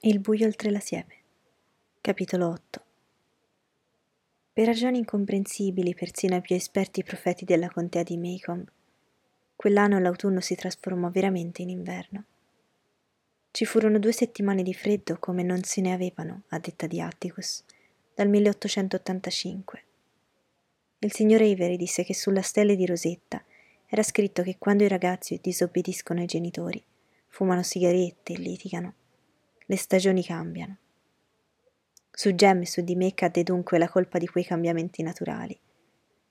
Il buio oltre la siepe. Capitolo 8 Per ragioni incomprensibili persino ai più esperti profeti della contea di Maycomb, quell'anno l'autunno si trasformò veramente in inverno. Ci furono due settimane di freddo come non se ne avevano, a detta di Atticus, dal 1885. Il signor Avery disse che sulla stella di Rosetta era scritto che quando i ragazzi disobbediscono ai genitori, fumano sigarette e litigano, le stagioni cambiano. Su Gem e su di me cadde dunque la colpa di quei cambiamenti naturali,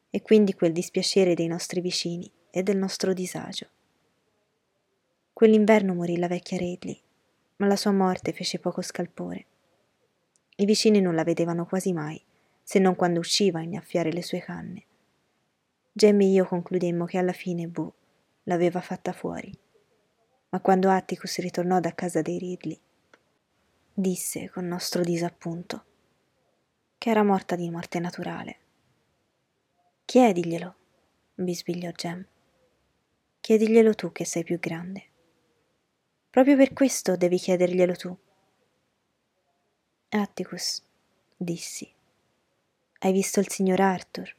e quindi quel dispiacere dei nostri vicini e del nostro disagio. Quell'inverno morì la vecchia Redley, ma la sua morte fece poco scalpore. I vicini non la vedevano quasi mai, se non quando usciva a innaffiare le sue canne. Gem e io concludemmo che alla fine Boo l'aveva fatta fuori. Ma quando Atticus ritornò da casa dei Ridley, disse con nostro disappunto che era morta di morte naturale. Chiediglielo, bisbigliò Gem. Chiediglielo tu che sei più grande. Proprio per questo devi chiederglielo tu. Atticus, dissi, hai visto il signor Arthur?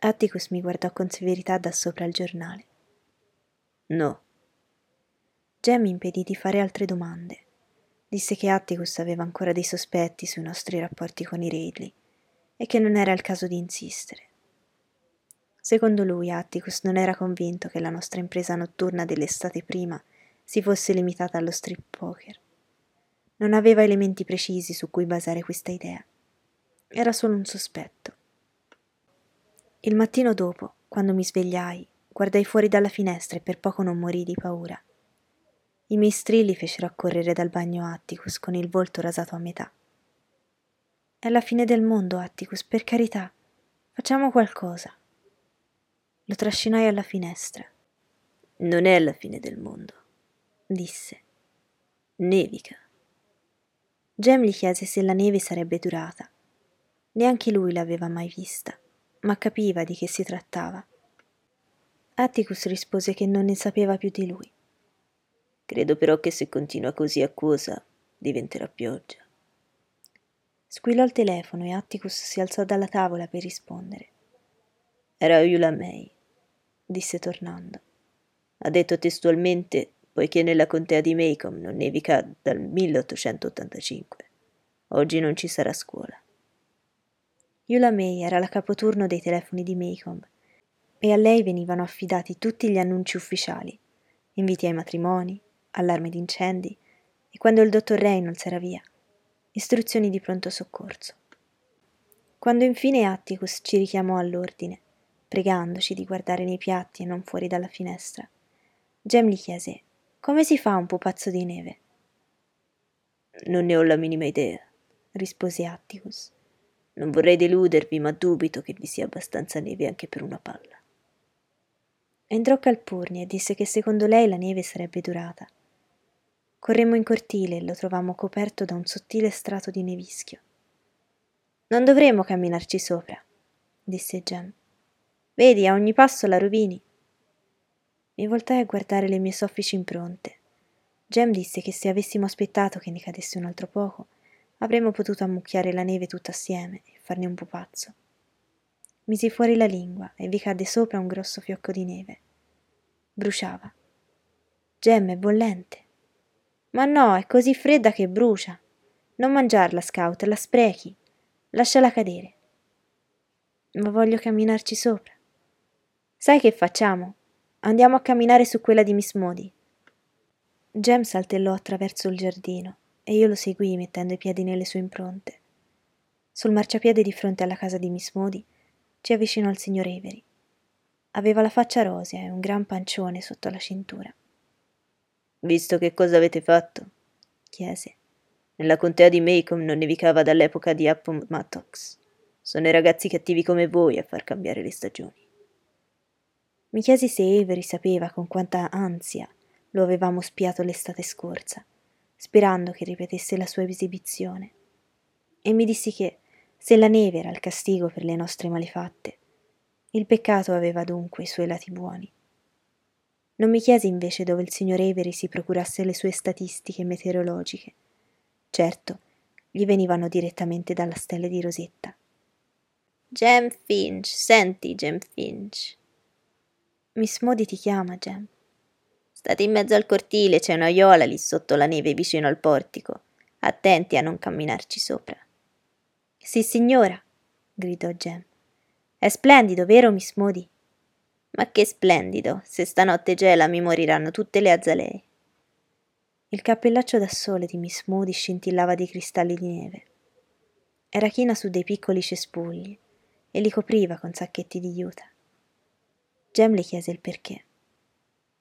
Atticus mi guardò con severità da sopra il giornale. No. Gem impedì di fare altre domande disse che Atticus aveva ancora dei sospetti sui nostri rapporti con i Ridley e che non era il caso di insistere. Secondo lui Atticus non era convinto che la nostra impresa notturna dell'estate prima si fosse limitata allo strip poker. Non aveva elementi precisi su cui basare questa idea. Era solo un sospetto. Il mattino dopo, quando mi svegliai, guardai fuori dalla finestra e per poco non morii di paura. I miei strilli fecero accorrere dal bagno Atticus con il volto rasato a metà. È la fine del mondo, Atticus, per carità. Facciamo qualcosa. Lo trascinai alla finestra. Non è la fine del mondo, disse. Nevica. Jem gli chiese se la neve sarebbe durata. Neanche lui l'aveva mai vista, ma capiva di che si trattava. Atticus rispose che non ne sapeva più di lui. Credo però che se continua così acquosa diventerà pioggia. Squillò il telefono e Atticus si alzò dalla tavola per rispondere. Era Eula May, disse tornando. Ha detto testualmente, poiché nella contea di Macomb non nevica dal 1885. Oggi non ci sarà scuola. Eula May era la capoturno dei telefoni di Macomb e a lei venivano affidati tutti gli annunci ufficiali, inviti ai matrimoni, allarme d'incendi e quando il dottor Reynolds era via, istruzioni di pronto soccorso. Quando infine Atticus ci richiamò all'ordine, pregandoci di guardare nei piatti e non fuori dalla finestra, Gem gli chiese come si fa un pupazzo di neve? Non ne ho la minima idea, rispose Atticus. Non vorrei deludervi, ma dubito che vi sia abbastanza neve anche per una palla. Entrò Calpurnia e disse che secondo lei la neve sarebbe durata. Corremmo in cortile e lo trovammo coperto da un sottile strato di nevischio. Non dovremmo camminarci sopra, disse Gem. Vedi, a ogni passo la rovini. Mi voltai a guardare le mie soffici impronte. Gem disse che se avessimo aspettato che ne cadesse un altro poco, avremmo potuto ammucchiare la neve tutta assieme e farne un pupazzo. Misi fuori la lingua e vi cadde sopra un grosso fiocco di neve. Bruciava. Gem è bollente. Ma no, è così fredda che brucia. Non mangiarla, Scout, la sprechi. Lasciala cadere. Ma voglio camminarci sopra. Sai che facciamo? Andiamo a camminare su quella di Miss Modi. Jem saltellò attraverso il giardino e io lo seguii mettendo i piedi nelle sue impronte. Sul marciapiede di fronte alla casa di Miss Modi ci avvicinò il signor Avery. Aveva la faccia rosea e un gran pancione sotto la cintura. Visto che cosa avete fatto? chiese. Nella contea di Macomb non nevicava dall'epoca di Appomattox. Sono i ragazzi cattivi come voi a far cambiare le stagioni. Mi chiesi se Avery sapeva con quanta ansia lo avevamo spiato l'estate scorsa, sperando che ripetesse la sua esibizione. E mi dissi che, se la neve era il castigo per le nostre malefatte, il peccato aveva dunque i suoi lati buoni. Non mi chiese invece dove il signor Avery si procurasse le sue statistiche meteorologiche. Certo, gli venivano direttamente dalla stella di Rosetta. Jem Finch, senti, Jem Finch. Miss Modi ti chiama, Jem. State in mezzo al cortile, c'è un'aiola lì sotto la neve vicino al portico. Attenti a non camminarci sopra. Sì, signora, gridò Jem. È splendido, vero, Miss Modi? Ma che splendido! Se stanotte gela mi moriranno tutte le azalee. Il cappellaccio da sole di Miss Moody scintillava di cristalli di neve. Era china su dei piccoli cespugli e li copriva con sacchetti di juta. Jem le chiese il perché.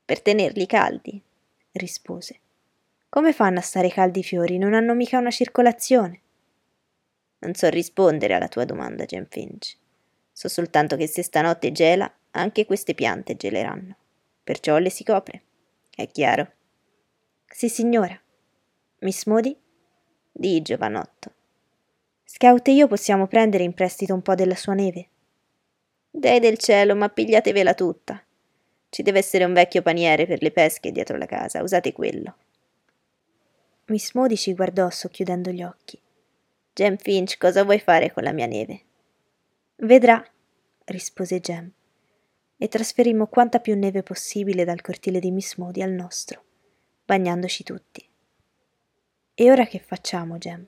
Per tenerli caldi, rispose. Come fanno a stare caldi i fiori? Non hanno mica una circolazione. Non so rispondere alla tua domanda, Jem Finch. So soltanto che se stanotte gela, anche queste piante geleranno. Perciò le si copre. È chiaro? Sì, signora. Miss Moody? Di, giovanotto. Scout e io possiamo prendere in prestito un po' della sua neve? Dei del cielo, ma pigliatevela tutta. Ci deve essere un vecchio paniere per le pesche dietro la casa, usate quello. Miss Moody ci guardò socchiudendo gli occhi. Jem Finch, cosa vuoi fare con la mia neve? Vedrà, rispose Jem, e trasferimmo quanta più neve possibile dal cortile di Miss Moody al nostro bagnandoci tutti. E ora che facciamo, Gem?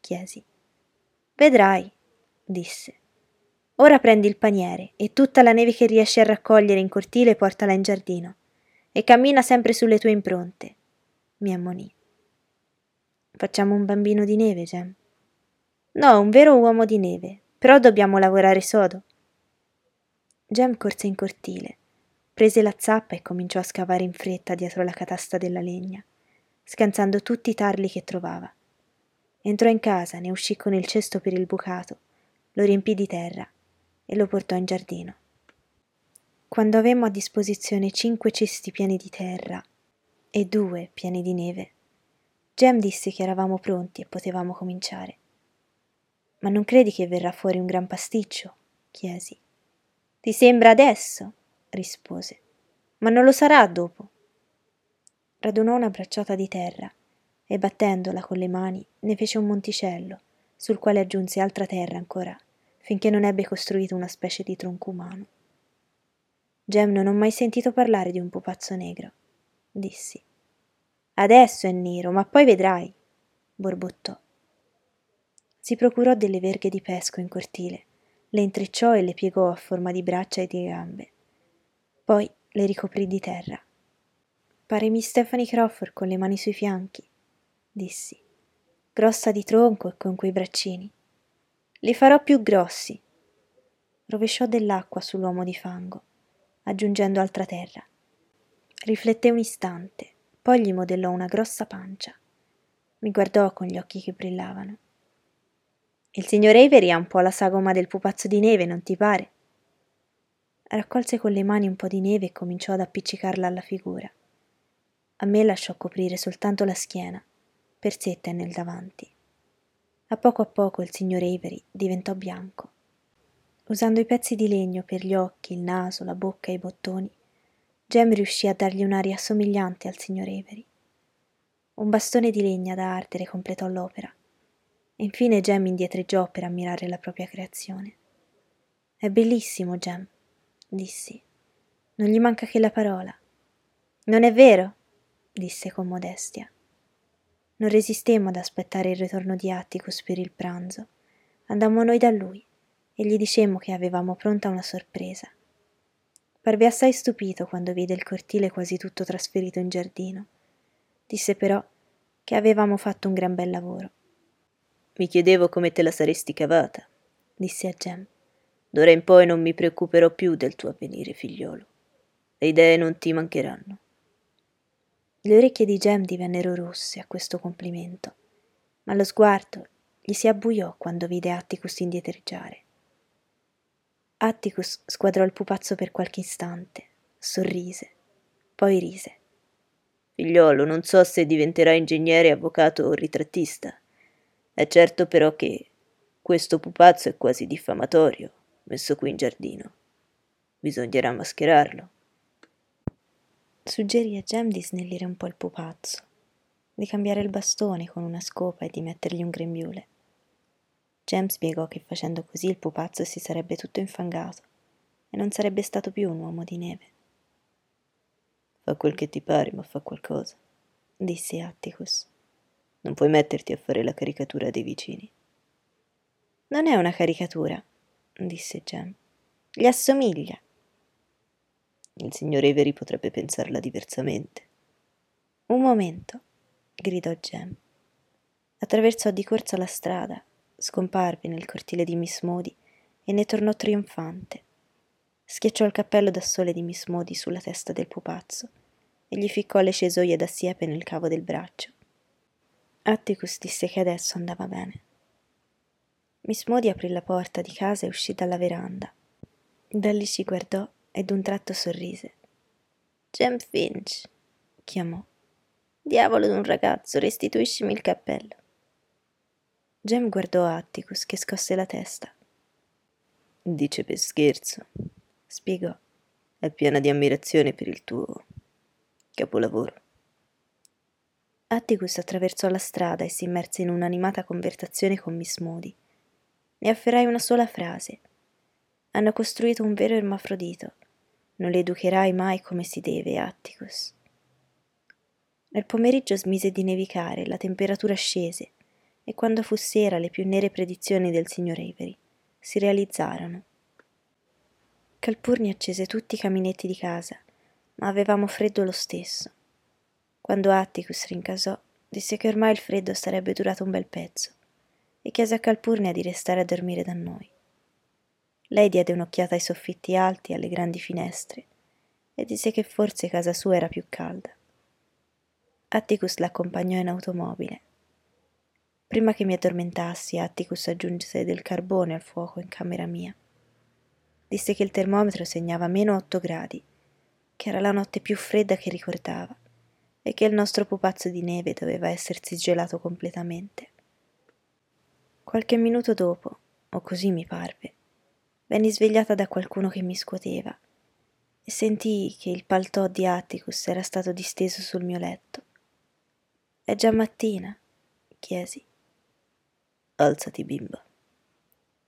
chiesi. Vedrai, disse. Ora prendi il paniere e tutta la neve che riesci a raccogliere in cortile portala in giardino e cammina sempre sulle tue impronte, mi ammonì. Facciamo un bambino di neve, Gem? No, un vero uomo di neve, però dobbiamo lavorare sodo. Gem corse in cortile Prese la zappa e cominciò a scavare in fretta dietro la catasta della legna, scansando tutti i tarli che trovava. Entrò in casa, ne uscì con il cesto per il bucato, lo riempì di terra e lo portò in giardino. Quando avemmo a disposizione cinque cesti pieni di terra e due pieni di neve, Jem disse che eravamo pronti e potevamo cominciare. Ma non credi che verrà fuori un gran pasticcio? chiesi. Ti sembra adesso? rispose. Ma non lo sarà dopo. Radunò una bracciata di terra e battendola con le mani ne fece un monticello, sul quale aggiunse altra terra ancora, finché non ebbe costruito una specie di tronco umano. Gem non ho mai sentito parlare di un pupazzo negro, dissi. Adesso è nero, ma poi vedrai, borbottò. Si procurò delle verghe di pesco in cortile, le intrecciò e le piegò a forma di braccia e di gambe poi le ricoprì di terra. Paremi Stephanie Crawford con le mani sui fianchi, dissi, grossa di tronco e con quei braccini. Li farò più grossi. Rovesciò dell'acqua sull'uomo di fango, aggiungendo altra terra. Rifletté un istante, poi gli modellò una grossa pancia. Mi guardò con gli occhi che brillavano. Il signor Avery ha un po' la sagoma del pupazzo di neve, non ti pare? raccolse con le mani un po' di neve e cominciò ad appiccicarla alla figura. A me lasciò coprire soltanto la schiena, per sé tenne il davanti. A poco a poco il signor Avery diventò bianco. Usando i pezzi di legno per gli occhi, il naso, la bocca e i bottoni, Jem riuscì a dargli un'aria somigliante al signor Avery. Un bastone di legna da ardere completò l'opera, e infine Jem indietreggiò per ammirare la propria creazione. È bellissimo, Jem, dissi. Non gli manca che la parola. Non è vero? disse con modestia. Non resistemmo ad aspettare il ritorno di Atticus per il pranzo. Andammo noi da lui e gli dicemmo che avevamo pronta una sorpresa. Parve assai stupito quando vide il cortile quasi tutto trasferito in giardino. Disse però che avevamo fatto un gran bel lavoro. Mi chiedevo come te la saresti cavata, disse a Gem. D'ora in poi non mi preoccuperò più del tuo avvenire, figliolo. Le idee non ti mancheranno. Le orecchie di Gem divennero rosse a questo complimento, ma lo sguardo gli si abbuiò quando vide Atticus indietreggiare. Atticus squadrò il pupazzo per qualche istante, sorrise, poi rise. Figliolo, non so se diventerai ingegnere, avvocato o ritrattista. È certo però che questo pupazzo è quasi diffamatorio messo qui in giardino. Bisognerà mascherarlo. Suggerì a Jem di snellire un po' il pupazzo, di cambiare il bastone con una scopa e di mettergli un grembiule. Jem spiegò che facendo così il pupazzo si sarebbe tutto infangato e non sarebbe stato più un uomo di neve. Fa quel che ti pare, ma fa qualcosa, disse Atticus. Non puoi metterti a fare la caricatura dei vicini. Non è una caricatura, disse Jem. Gli assomiglia. Il signor Avery potrebbe pensarla diversamente. Un momento, gridò Jem. Attraversò di corsa la strada, scomparve nel cortile di Miss Modi e ne tornò trionfante. Schiacciò il cappello da sole di Miss Modi sulla testa del pupazzo e gli ficcò le cesoie da siepe nel cavo del braccio. Atticus disse che adesso andava bene. Miss Modi aprì la porta di casa e uscì dalla veranda. Da lì ci guardò e d'un tratto sorrise. Jem Finch, chiamò. Diavolo d'un ragazzo, restituiscimi il cappello. Jem guardò Atticus che scosse la testa. Dice per scherzo, spiegò. È piena di ammirazione per il tuo capolavoro. Atticus attraversò la strada e si immerse in un'animata conversazione con Miss Moody. Ne afferrai una sola frase. Hanno costruito un vero ermafrodito. Non li educherai mai come si deve, Atticus. Nel pomeriggio smise di nevicare, la temperatura scese e quando fu sera le più nere predizioni del signor Avery si realizzarono. Calpurni accese tutti i caminetti di casa, ma avevamo freddo lo stesso. Quando Atticus rincasò, disse che ormai il freddo sarebbe durato un bel pezzo e chiese a Calpurnia di restare a dormire da noi. Lei diede un'occhiata ai soffitti alti e alle grandi finestre e disse che forse casa sua era più calda. Atticus l'accompagnò in automobile. Prima che mi addormentassi, Atticus aggiunse del carbone al fuoco in camera mia. Disse che il termometro segnava meno 8 gradi, che era la notte più fredda che ricordava e che il nostro pupazzo di neve doveva essersi gelato completamente. Qualche minuto dopo, o così mi parve, venni svegliata da qualcuno che mi scuoteva e sentii che il paltò di Atticus era stato disteso sul mio letto. È già mattina, chiesi. Alzati, bimba.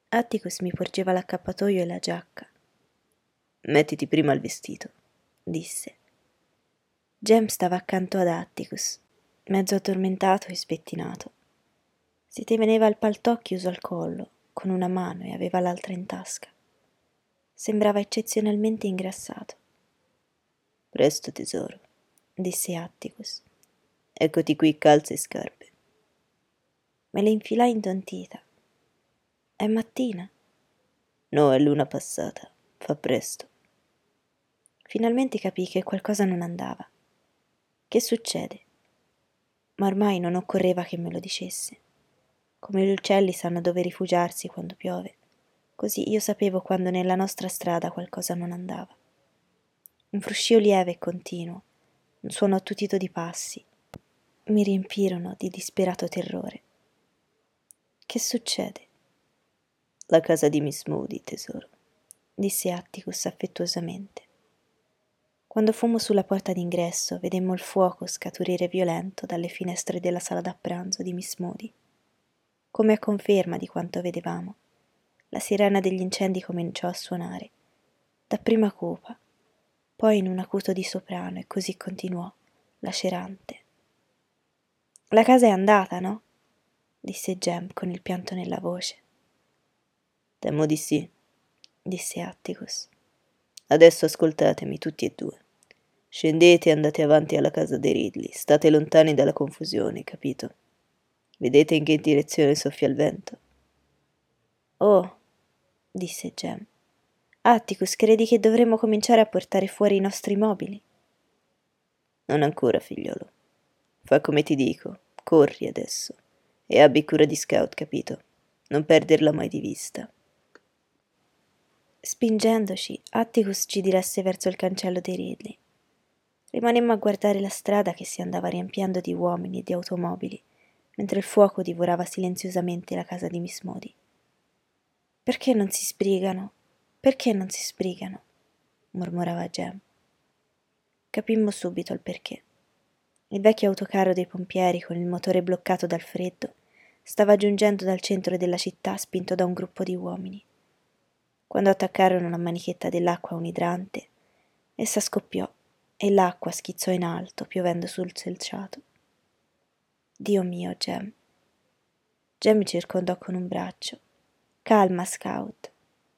Atticus mi porgeva l'accappatoio e la giacca. Mettiti prima il vestito, disse. Jem stava accanto ad Atticus, mezzo addormentato e spettinato. Si teneva il paltò chiuso al collo, con una mano e aveva l'altra in tasca. Sembrava eccezionalmente ingrassato. Presto, tesoro, disse Atticus. Eccoti qui calze e scarpe. Me le infilai intontita. È mattina? No, è luna passata. Fa presto. Finalmente capii che qualcosa non andava. Che succede? Ma ormai non occorreva che me lo dicesse. Come gli uccelli sanno dove rifugiarsi quando piove, così io sapevo quando nella nostra strada qualcosa non andava. Un fruscio lieve e continuo, un suono attutito di passi, mi riempirono di disperato terrore. Che succede? La casa di Miss Moody, tesoro, disse Atticus affettuosamente. Quando fummo sulla porta d'ingresso, vedemmo il fuoco scaturire violento dalle finestre della sala da pranzo di Miss Moody. Come a conferma di quanto vedevamo, la sirena degli incendi cominciò a suonare, dapprima cupa, poi in un acuto di soprano e così continuò, lacerante. La casa è andata, no? disse Jem con il pianto nella voce. Temo di sì, disse Atticus. Adesso ascoltatemi tutti e due. Scendete e andate avanti alla casa dei Ridley. State lontani dalla confusione, capito? Vedete in che direzione soffia il vento? Oh, disse Jem. Atticus, credi che dovremmo cominciare a portare fuori i nostri mobili? Non ancora, figliolo. Fa come ti dico. Corri adesso. E abbi cura di Scout, capito? Non perderla mai di vista. Spingendoci, Atticus ci diresse verso il cancello dei Ridley. Rimanemmo a guardare la strada che si andava riempiendo di uomini e di automobili, mentre il fuoco divorava silenziosamente la casa di Miss Modi. Perché non si sbrigano? Perché non si sbrigano? mormorava Jem. Capimmo subito il perché. Il vecchio autocarro dei pompieri, con il motore bloccato dal freddo, stava giungendo dal centro della città spinto da un gruppo di uomini. Quando attaccarono la manichetta dell'acqua a un idrante, essa scoppiò e l'acqua schizzò in alto, piovendo sul selciato. Dio mio, Gem. Gem mi circondò con un braccio. Calma, Scout,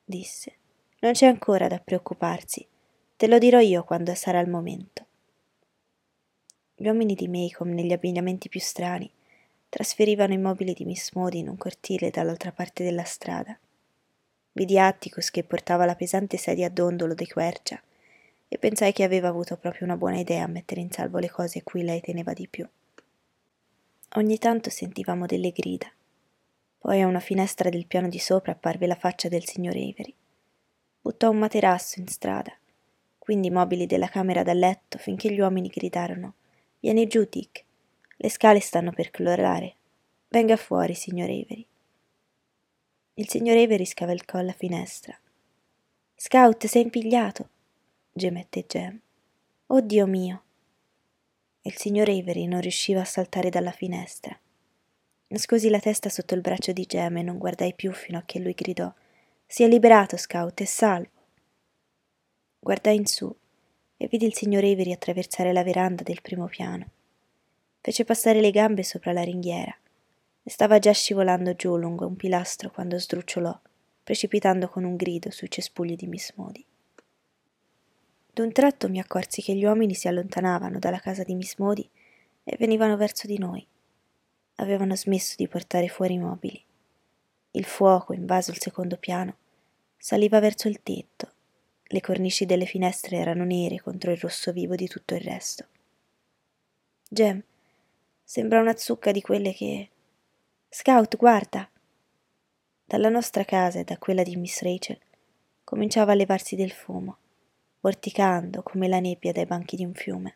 disse. Non c'è ancora da preoccuparsi. Te lo dirò io quando sarà il momento. Gli uomini di Maycomb, negli abbigliamenti più strani, trasferivano i mobili di Miss Modi in un cortile dall'altra parte della strada. Vidi Atticus che portava la pesante sedia a dondolo di quercia e pensai che aveva avuto proprio una buona idea a mettere in salvo le cose a cui lei teneva di più. Ogni tanto sentivamo delle grida. Poi a una finestra del piano di sopra apparve la faccia del signor Avery. Buttò un materasso in strada, quindi i mobili della camera da letto finché gli uomini gridarono Vieni giù, Dick. Le scale stanno per clorare. Venga fuori, signor Avery. Il signor Avery scavalcò la finestra. Scout, sei impigliato, gemette Jem. Oh Dio mio! Il signor Avery non riusciva a saltare dalla finestra. Nascosi la testa sotto il braccio di Jem e non guardai più fino a che lui gridò Si è liberato, Scout, è salvo. Guardai in su e vidi il signor Avery attraversare la veranda del primo piano. Fece passare le gambe sopra la ringhiera e stava già scivolando giù lungo un pilastro quando sdrucciolò, precipitando con un grido sui cespugli di Miss Modi. D'un tratto mi accorsi che gli uomini si allontanavano dalla casa di Miss Modi e venivano verso di noi. Avevano smesso di portare fuori i mobili. Il fuoco, invaso il secondo piano, saliva verso il tetto. Le cornici delle finestre erano nere contro il rosso vivo di tutto il resto. Gem, sembra una zucca di quelle che... Scout, guarda! Dalla nostra casa e da quella di Miss Rachel cominciava a levarsi del fumo vorticando come la nebbia dai banchi di un fiume.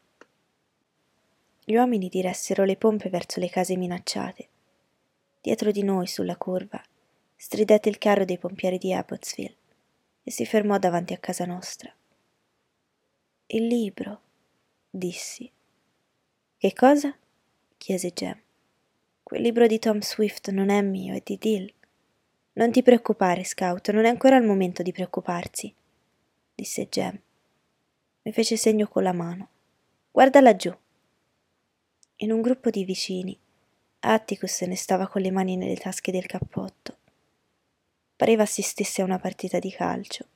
Gli uomini diressero le pompe verso le case minacciate. Dietro di noi, sulla curva, stridette il carro dei pompieri di Abbotsville e si fermò davanti a casa nostra. Il libro, dissi. Che cosa? chiese Jem. Quel libro di Tom Swift non è mio, è di Dill. Non ti preoccupare, Scout, non è ancora il momento di preoccuparsi, disse Jem mi fece segno con la mano. Guarda laggiù. In un gruppo di vicini, Atticus se ne stava con le mani nelle tasche del cappotto. Pareva assistesse a una partita di calcio.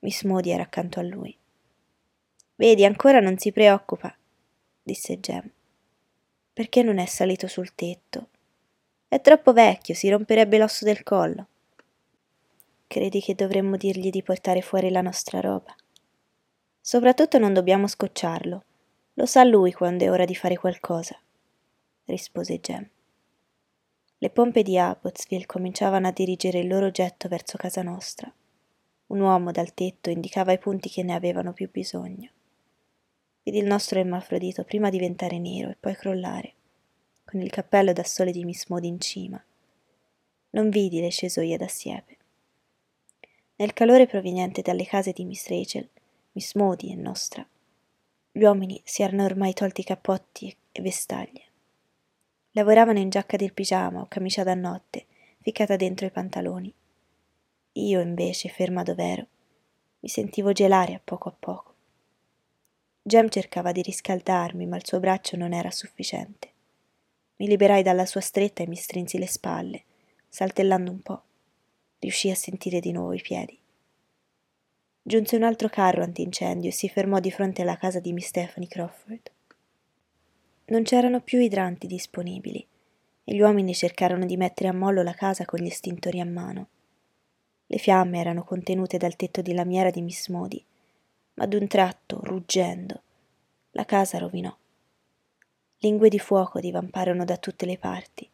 Miss Modi era accanto a lui. Vedi, ancora non si preoccupa, disse Jem. Perché non è salito sul tetto? È troppo vecchio, si romperebbe l'osso del collo. Credi che dovremmo dirgli di portare fuori la nostra roba? Soprattutto non dobbiamo scocciarlo. Lo sa lui quando è ora di fare qualcosa, rispose Jem. Le pompe di Abbotsville cominciavano a dirigere il loro getto verso casa nostra. Un uomo dal tetto indicava i punti che ne avevano più bisogno. Vidi il nostro ermafrodito prima diventare nero e poi crollare, con il cappello da sole di Miss Maud in cima. Non vidi le cesoie da siepe. Nel calore proveniente dalle case di Miss Rachel Miss Modi e nostra. Gli uomini si erano ormai tolti cappotti e vestaglie. Lavoravano in giacca del pigiama o camicia da notte, ficcata dentro i pantaloni. Io invece, ferma dov'ero, mi sentivo gelare a poco a poco. Jem cercava di riscaldarmi, ma il suo braccio non era sufficiente. Mi liberai dalla sua stretta e mi strinsi le spalle, saltellando un po'. Riuscii a sentire di nuovo i piedi. Giunse un altro carro antincendio e si fermò di fronte alla casa di Miss Stephanie Crawford. Non c'erano più idranti disponibili e gli uomini cercarono di mettere a mollo la casa con gli estintori a mano. Le fiamme erano contenute dal tetto di lamiera di Miss Modi, ma d'un tratto, ruggendo, la casa rovinò. Lingue di fuoco divamparono da tutte le parti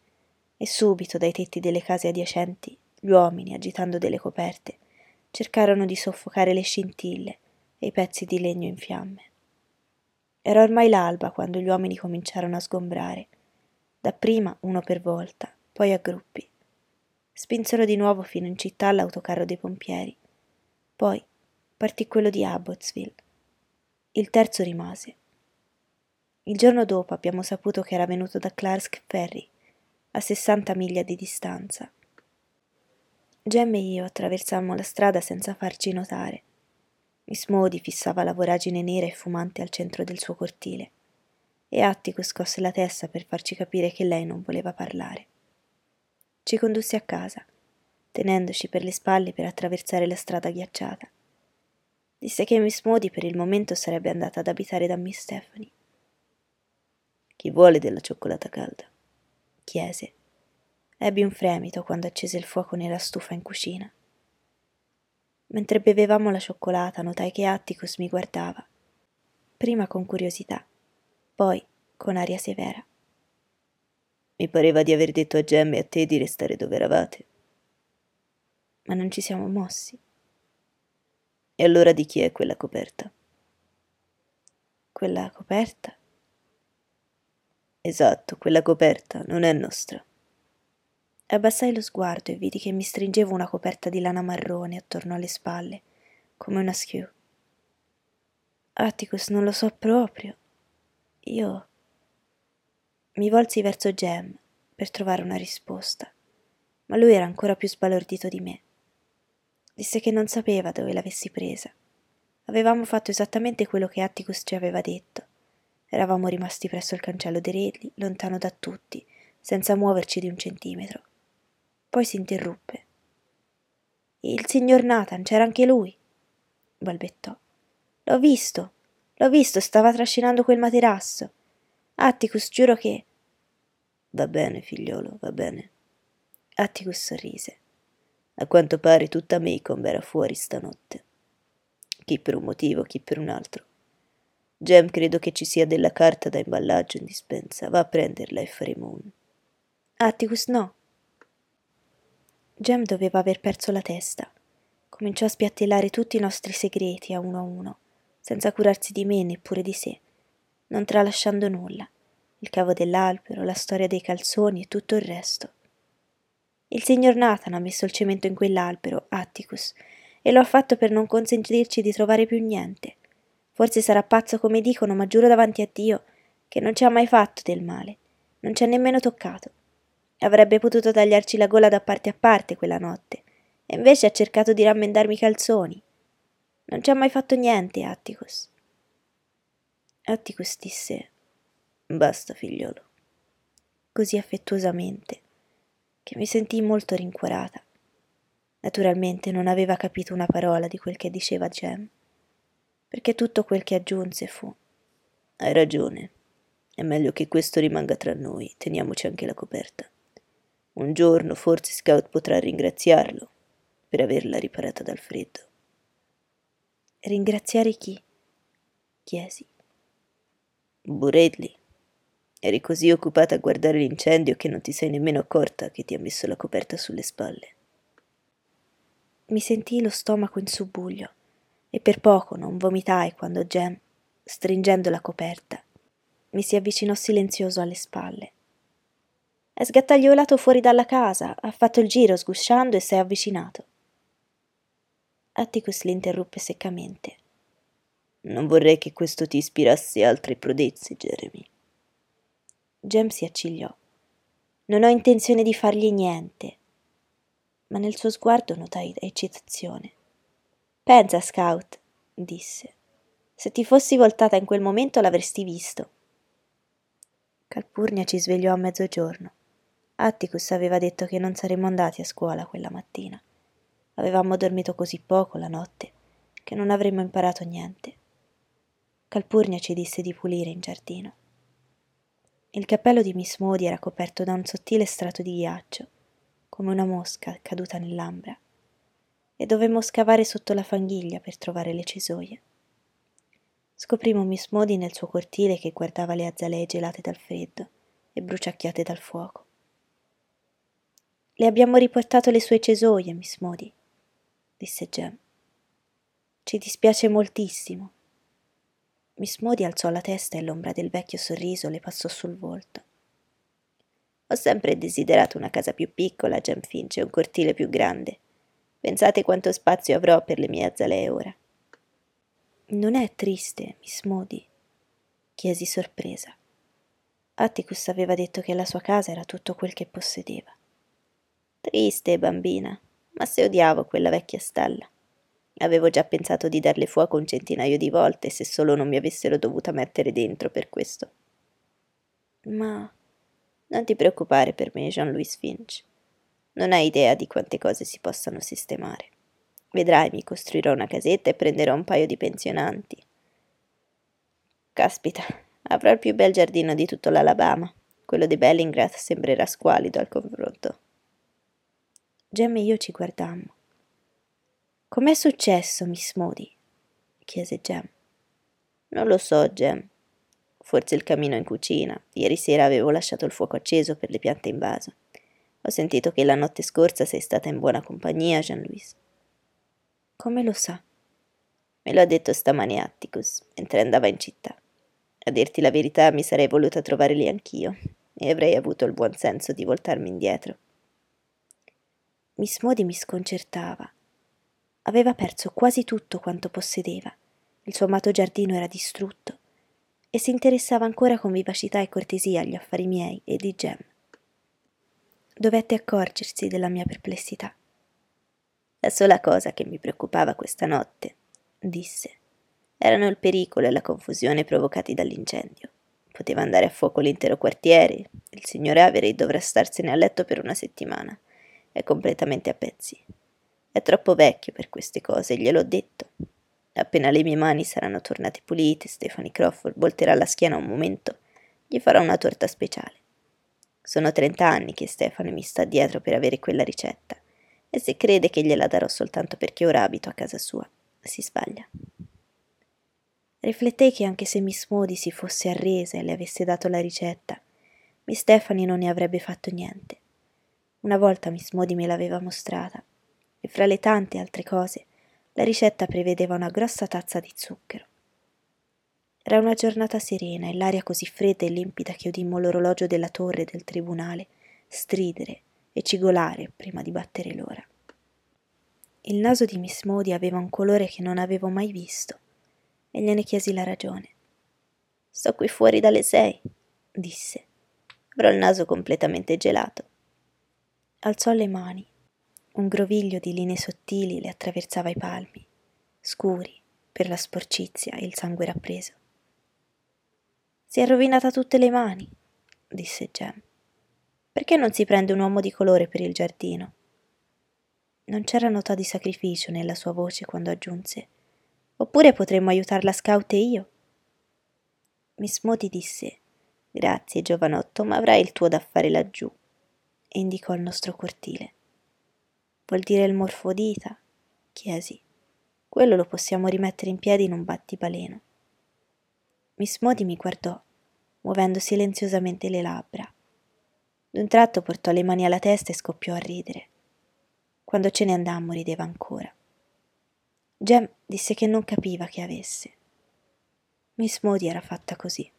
e subito dai tetti delle case adiacenti gli uomini, agitando delle coperte, cercarono di soffocare le scintille e i pezzi di legno in fiamme. Era ormai l'alba quando gli uomini cominciarono a sgombrare, dapprima uno per volta, poi a gruppi. Spinsero di nuovo fino in città l'autocarro dei pompieri. Poi partì quello di Abbotsville. Il terzo rimase, Il giorno dopo abbiamo saputo che era venuto da Clark Ferry, a 60 miglia di distanza. Jem e io attraversammo la strada senza farci notare. Miss Modi fissava la voragine nera e fumante al centro del suo cortile e Atticus scosse la testa per farci capire che lei non voleva parlare. Ci condusse a casa, tenendoci per le spalle per attraversare la strada ghiacciata. Disse che Miss Modi per il momento sarebbe andata ad abitare da Miss Stephanie. Chi vuole della cioccolata calda? chiese. Ebbi un fremito quando accese il fuoco nella stufa in cucina. Mentre bevevamo la cioccolata notai che Atticus mi guardava, prima con curiosità, poi con aria severa. Mi pareva di aver detto a Gemme e a te di restare dove eravate. Ma non ci siamo mossi. E allora di chi è quella coperta? Quella coperta? Esatto, quella coperta non è nostra. Abbassai lo sguardo e vidi che mi stringevo una coperta di lana marrone attorno alle spalle, come una schiù. Atticus, non lo so proprio. Io mi volsi verso Jem per trovare una risposta, ma lui era ancora più sbalordito di me. Disse che non sapeva dove l'avessi presa. Avevamo fatto esattamente quello che Atticus ci aveva detto. Eravamo rimasti presso il cancello dei Redli, lontano da tutti, senza muoverci di un centimetro. Poi si interruppe. Il signor Nathan, c'era anche lui, balbettò. L'ho visto, l'ho visto, stava trascinando quel materasso. Atticus, giuro che... Va bene, figliolo, va bene. Atticus sorrise. A quanto pare tutta Maycomb era fuori stanotte. Chi per un motivo, chi per un altro. Jem, credo che ci sia della carta da imballaggio in dispensa. Va a prenderla e faremo un... Atticus, no. Jem doveva aver perso la testa. Cominciò a spiattellare tutti i nostri segreti a uno a uno, senza curarsi di me neppure di sé non tralasciando nulla, il cavo dell'albero, la storia dei calzoni e tutto il resto. Il signor Nathan ha messo il cemento in quell'albero, Atticus, e lo ha fatto per non consentirci di trovare più niente. Forse sarà pazzo come dicono, ma giuro davanti a Dio che non ci ha mai fatto del male, non ci ha nemmeno toccato. Avrebbe potuto tagliarci la gola da parte a parte quella notte, e invece ha cercato di rammendarmi i calzoni. Non ci ha mai fatto niente, Atticus. Atticus disse Basta, figliolo, così affettuosamente, che mi sentii molto rincuorata. Naturalmente non aveva capito una parola di quel che diceva Jem, perché tutto quel che aggiunse fu Hai ragione, è meglio che questo rimanga tra noi, teniamoci anche la coperta. Un giorno forse Scout potrà ringraziarlo per averla riparata dal freddo. Ringraziare chi? chiesi. Buredli. Eri così occupata a guardare l'incendio che non ti sei nemmeno accorta che ti ha messo la coperta sulle spalle. Mi sentii lo stomaco in subbuglio e per poco non vomitai quando Jem, stringendo la coperta, mi si avvicinò silenzioso alle spalle. È sgattagliolato fuori dalla casa, ha fatto il giro sgusciando e si è avvicinato. Atticus l'interruppe seccamente. Non vorrei che questo ti ispirasse altre prodezze, Jeremy. Jem si accigliò. Non ho intenzione di fargli niente. Ma nel suo sguardo notai eccitazione. Pensa, Scout, disse. Se ti fossi voltata in quel momento l'avresti visto. Calpurnia ci svegliò a mezzogiorno. Atticus aveva detto che non saremmo andati a scuola quella mattina. Avevamo dormito così poco la notte che non avremmo imparato niente. Calpurnia ci disse di pulire in giardino. Il cappello di Miss Modi era coperto da un sottile strato di ghiaccio, come una mosca caduta nell'ambra, e dovemmo scavare sotto la fanghiglia per trovare le cesoie. Scoprimo Miss Modi nel suo cortile che guardava le azalee gelate dal freddo e bruciacchiate dal fuoco. Le abbiamo riportato le sue cesoie, Miss Modi, disse Jem. Ci dispiace moltissimo. Miss Modi alzò la testa e l'ombra del vecchio sorriso le passò sul volto. Ho sempre desiderato una casa più piccola, Jem Finch, e un cortile più grande. Pensate quanto spazio avrò per le mie azalee ora. Non è triste, Miss Modi. chiesi sorpresa. Atticus aveva detto che la sua casa era tutto quel che possedeva. Triste, bambina, ma se odiavo quella vecchia stalla. Avevo già pensato di darle fuoco un centinaio di volte se solo non mi avessero dovuta mettere dentro per questo. Ma non ti preoccupare per me, Jean-Louis Finch. Non hai idea di quante cose si possano sistemare. Vedrai, mi costruirò una casetta e prenderò un paio di pensionanti. Caspita, avrò il più bel giardino di tutto l'Alabama. Quello di Bellingrath sembrerà squalido al confronto. Gem e io ci guardammo. Com'è successo, Miss Modi? chiese Gem. Non lo so, Gem. Forse il camino in cucina. Ieri sera avevo lasciato il fuoco acceso per le piante in vaso. Ho sentito che la notte scorsa sei stata in buona compagnia, Jean-Louis. Come lo sa? Me lo ha detto stamani Atticus, mentre andava in città. A dirti la verità, mi sarei voluta trovare lì anch'io, e avrei avuto il buon senso di voltarmi indietro. Miss Modi mi sconcertava. Aveva perso quasi tutto quanto possedeva. Il suo amato giardino era distrutto e si interessava ancora con vivacità e cortesia agli affari miei e di Gem. Dovette accorgersi della mia perplessità. La sola cosa che mi preoccupava questa notte, disse, erano il pericolo e la confusione provocati dall'incendio. Poteva andare a fuoco l'intero quartiere. Il signore Avery dovrà starsene a letto per una settimana. È completamente a pezzi. È troppo vecchio per queste cose, gliel'ho detto. Appena le mie mani saranno tornate pulite, Stephanie Crawford volterà la schiena un momento. Gli farò una torta speciale. Sono trent'anni che Stefano mi sta dietro per avere quella ricetta e se crede che gliela darò soltanto perché ora abito a casa sua, si sbaglia. Riflettei che anche se Miss Modi si fosse arresa e le avesse dato la ricetta, Miss Stephanie non ne avrebbe fatto niente. Una volta Miss Modi me l'aveva mostrata, e fra le tante altre cose, la ricetta prevedeva una grossa tazza di zucchero. Era una giornata serena e l'aria così fredda e limpida che udimmo l'orologio della torre del tribunale stridere e cigolare prima di battere l'ora. Il naso di Miss Modi aveva un colore che non avevo mai visto e gliene chiesi la ragione. Sto qui fuori dalle sei, disse. Avrò il naso completamente gelato. Alzò le mani. Un groviglio di linee sottili le attraversava i palmi, scuri per la sporcizia e il sangue rappreso. Si è rovinata tutte le mani, disse Gem. Perché non si prende un uomo di colore per il giardino? Non c'era nota di sacrificio nella sua voce quando aggiunse Oppure potremmo aiutarla scout e io. Miss Modi disse Grazie, giovanotto, ma avrai il tuo da fare laggiù. E indicò il nostro cortile. Vuol dire il morfodita? chiesi. Quello lo possiamo rimettere in piedi in un battibaleno. Miss Modi mi guardò, muovendo silenziosamente le labbra. D'un tratto portò le mani alla testa e scoppiò a ridere. Quando ce ne andammo rideva ancora. Jem disse che non capiva che avesse. Miss Modi era fatta così.